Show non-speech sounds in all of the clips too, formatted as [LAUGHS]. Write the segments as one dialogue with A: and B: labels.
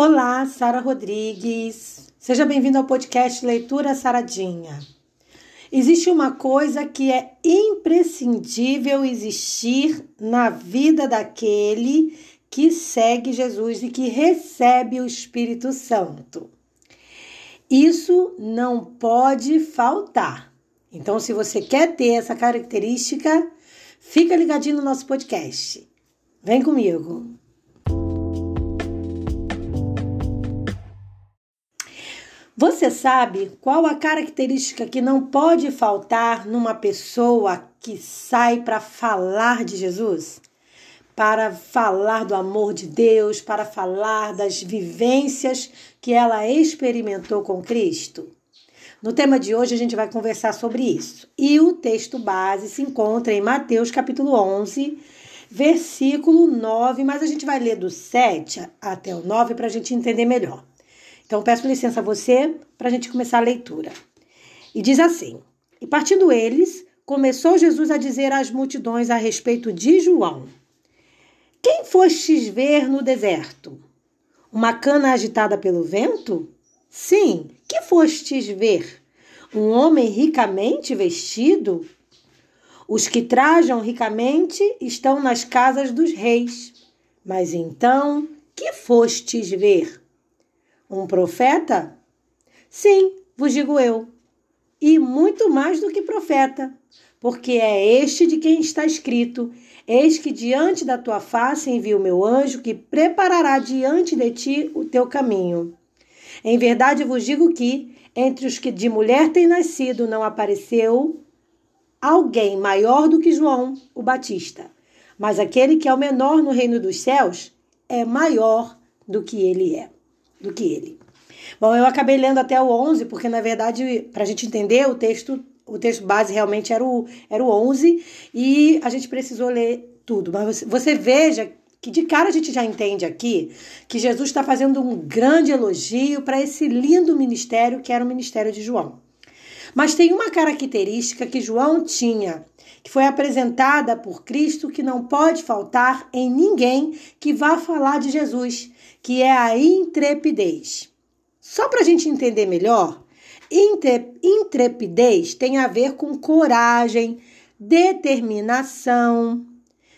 A: Olá, Sara Rodrigues. Seja bem-vindo ao podcast Leitura Saradinha. Existe uma coisa que é imprescindível existir na vida daquele que segue Jesus e que recebe o Espírito Santo. Isso não pode faltar. Então, se você quer ter essa característica, fica ligadinho no nosso podcast. Vem comigo. Você sabe qual a característica que não pode faltar numa pessoa que sai para falar de Jesus? Para falar do amor de Deus, para falar das vivências que ela experimentou com Cristo? No tema de hoje a gente vai conversar sobre isso. E o texto base se encontra em Mateus capítulo 11, versículo 9, mas a gente vai ler do 7 até o 9 para a gente entender melhor. Então, peço licença a você para a gente começar a leitura. E diz assim: E partindo eles, começou Jesus a dizer às multidões a respeito de João: Quem fostes ver no deserto? Uma cana agitada pelo vento? Sim, que fostes ver? Um homem ricamente vestido? Os que trajam ricamente estão nas casas dos reis. Mas então, que fostes ver? Um profeta? Sim, vos digo eu. E muito mais do que profeta, porque é este de quem está escrito: Eis que diante da tua face envio o meu anjo, que preparará diante de ti o teu caminho. Em verdade vos digo que, entre os que de mulher têm nascido, não apareceu alguém maior do que João, o Batista. Mas aquele que é o menor no reino dos céus é maior do que ele é do que ele. Bom, eu acabei lendo até o 11, porque na verdade, para a gente entender, o texto, o texto base realmente era o, era o 11 e a gente precisou ler tudo. Mas você, você veja que de cara a gente já entende aqui que Jesus está fazendo um grande elogio para esse lindo ministério que era o ministério de João. Mas tem uma característica que João tinha, que foi apresentada por Cristo, que não pode faltar em ninguém que vá falar de Jesus, que é a intrepidez. Só para a gente entender melhor, intrepidez tem a ver com coragem, determinação,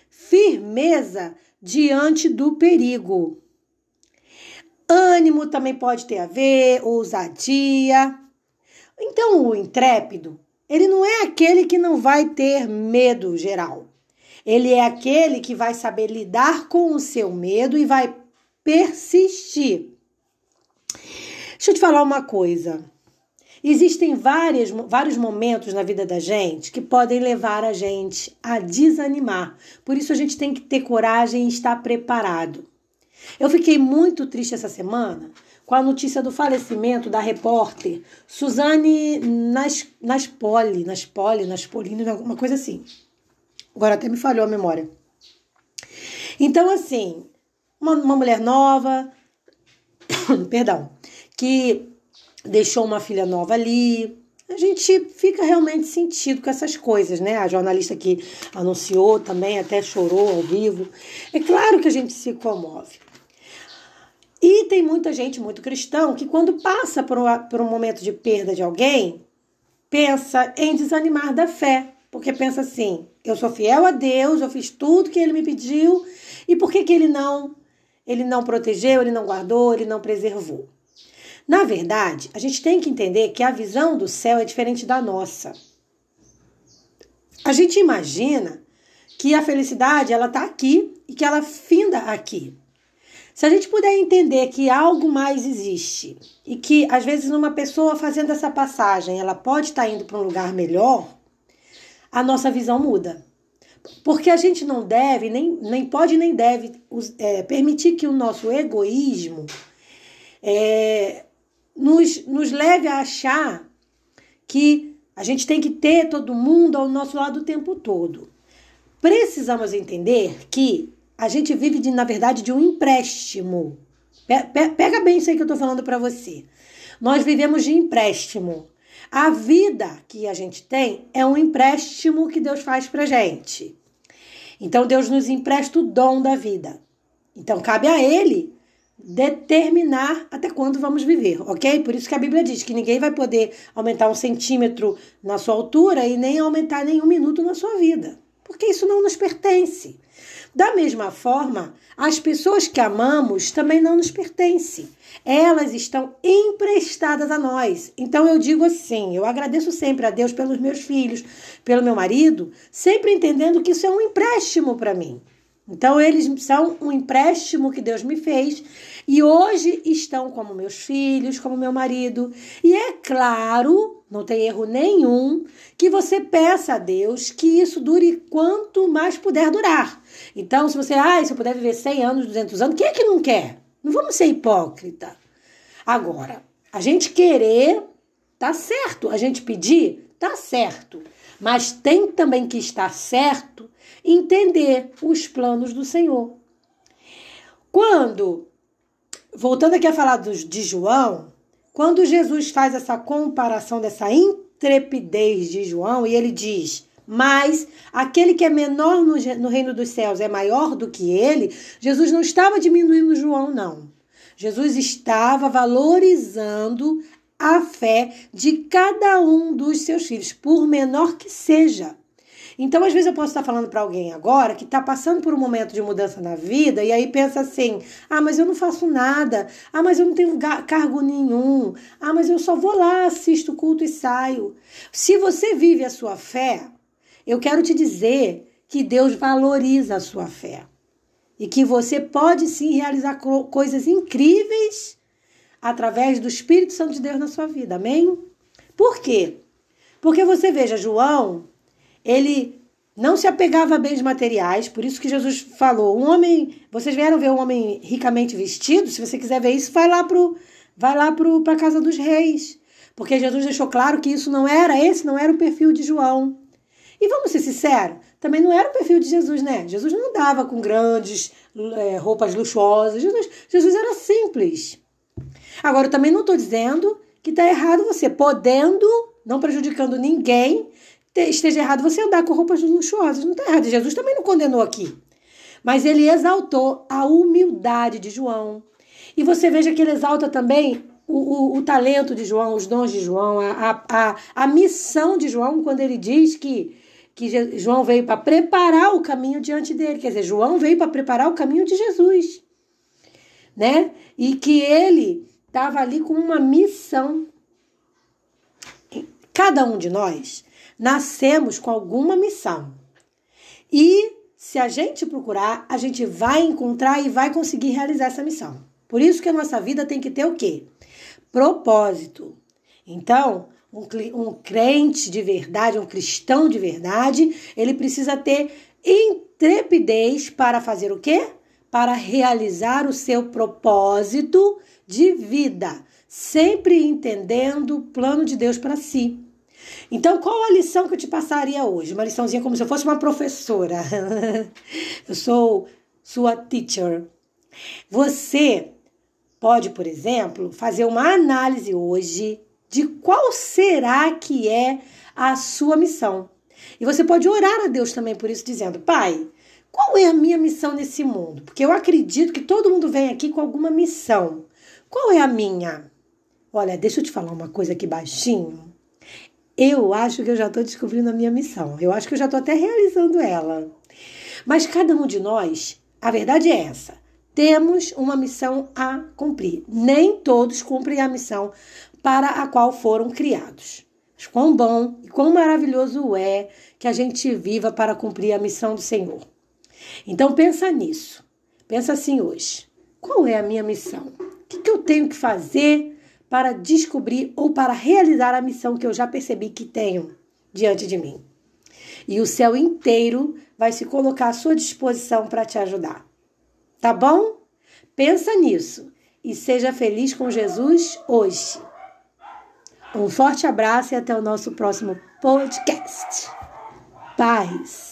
A: firmeza diante do perigo. Ânimo também pode ter a ver, ousadia. Então, o intrépido, ele não é aquele que não vai ter medo geral. Ele é aquele que vai saber lidar com o seu medo e vai persistir. Deixa eu te falar uma coisa. Existem várias, vários momentos na vida da gente que podem levar a gente a desanimar. Por isso a gente tem que ter coragem e estar preparado. Eu fiquei muito triste essa semana com a notícia do falecimento da repórter Suzane Nas, Naspoli, Naspoli, Naspolino, alguma coisa assim. Agora até me falhou a memória. Então, assim, uma, uma mulher nova, [COUGHS] perdão, que deixou uma filha nova ali. A gente fica realmente sentido com essas coisas, né? A jornalista que anunciou também até chorou ao vivo. É claro que a gente se comove. E tem muita gente muito cristão que, quando passa por um, por um momento de perda de alguém, pensa em desanimar da fé. Porque pensa assim: eu sou fiel a Deus, eu fiz tudo que ele me pediu, e por que, que ele não? Ele não protegeu, ele não guardou, ele não preservou. Na verdade, a gente tem que entender que a visão do céu é diferente da nossa. A gente imagina que a felicidade ela está aqui e que ela finda aqui. Se a gente puder entender que algo mais existe e que às vezes numa pessoa fazendo essa passagem ela pode estar indo para um lugar melhor, a nossa visão muda. Porque a gente não deve, nem, nem pode nem deve é, permitir que o nosso egoísmo é, nos, nos leve a achar que a gente tem que ter todo mundo ao nosso lado o tempo todo. Precisamos entender que a gente vive, de, na verdade, de um empréstimo. Pega bem isso aí que eu estou falando para você. Nós vivemos de empréstimo. A vida que a gente tem é um empréstimo que Deus faz para gente. Então Deus nos empresta o dom da vida. Então cabe a Ele determinar até quando vamos viver, ok? Por isso que a Bíblia diz que ninguém vai poder aumentar um centímetro na sua altura e nem aumentar nenhum minuto na sua vida, porque isso não nos pertence. Da mesma forma, as pessoas que amamos também não nos pertencem. Elas estão emprestadas a nós. Então eu digo assim: eu agradeço sempre a Deus pelos meus filhos, pelo meu marido, sempre entendendo que isso é um empréstimo para mim. Então, eles são um empréstimo que Deus me fez e hoje estão como meus filhos, como meu marido. E é claro, não tem erro nenhum, que você peça a Deus que isso dure quanto mais puder durar. Então, se você, ah, se eu puder viver 100 anos, 200 anos, quem é que não quer? Não vamos ser hipócrita. Agora, a gente querer, tá certo. A gente pedir, tá certo. Mas tem também que estar certo entender os planos do Senhor. Quando, voltando aqui a falar de João, quando Jesus faz essa comparação dessa intrepidez de João e ele diz: Mas aquele que é menor no, no reino dos céus é maior do que ele, Jesus não estava diminuindo João, não. Jesus estava valorizando a fé de cada um dos seus filhos, por menor que seja. Então, às vezes, eu posso estar falando para alguém agora que está passando por um momento de mudança na vida e aí pensa assim: ah, mas eu não faço nada, ah, mas eu não tenho cargo nenhum, ah, mas eu só vou lá, assisto o culto e saio. Se você vive a sua fé, eu quero te dizer que Deus valoriza a sua fé e que você pode sim realizar coisas incríveis através do Espírito Santo de Deus na sua vida. Amém? Por quê? Porque você veja, João, ele não se apegava a bens materiais, por isso que Jesus falou: um homem, vocês vieram ver um homem ricamente vestido? Se você quiser ver isso, vai lá pro vai lá pro para casa dos reis. Porque Jesus deixou claro que isso não era, esse não era o perfil de João. E vamos ser sinceros, também não era o perfil de Jesus, né? Jesus não andava com grandes é, roupas luxuosas. Jesus, Jesus era simples. Agora, eu também não estou dizendo que está errado você, podendo, não prejudicando ninguém, esteja errado você andar com roupas luxuosas. Não está errado. Jesus também não condenou aqui. Mas ele exaltou a humildade de João. E você veja que ele exalta também o, o, o talento de João, os dons de João, a, a, a missão de João, quando ele diz que, que João veio para preparar o caminho diante dele. Quer dizer, João veio para preparar o caminho de Jesus. Né? E que ele estava ali com uma missão. Cada um de nós nascemos com alguma missão. E se a gente procurar, a gente vai encontrar e vai conseguir realizar essa missão. Por isso que a nossa vida tem que ter o quê? Propósito. Então, um, um crente de verdade, um cristão de verdade, ele precisa ter intrepidez para fazer o quê? Para realizar o seu propósito de vida, sempre entendendo o plano de Deus para si. Então, qual a lição que eu te passaria hoje? Uma liçãozinha como se eu fosse uma professora. [LAUGHS] eu sou sua teacher. Você pode, por exemplo, fazer uma análise hoje de qual será que é a sua missão. E você pode orar a Deus também por isso, dizendo: Pai, qual é a minha missão nesse mundo? Porque eu acredito que todo mundo vem aqui com alguma missão. Qual é a minha? Olha, deixa eu te falar uma coisa aqui baixinho. Eu acho que eu já estou descobrindo a minha missão. Eu acho que eu já estou até realizando ela. Mas cada um de nós, a verdade é essa: temos uma missão a cumprir. Nem todos cumprem a missão para a qual foram criados. Mas quão bom e quão maravilhoso é que a gente viva para cumprir a missão do Senhor. Então pensa nisso. Pensa assim hoje. Qual é a minha missão? que, que eu tenho que fazer para descobrir ou para realizar a missão que eu já percebi que tenho diante de mim? E o céu inteiro vai se colocar à sua disposição para te ajudar. Tá bom? Pensa nisso e seja feliz com Jesus hoje. Um forte abraço e até o nosso próximo podcast. Paz.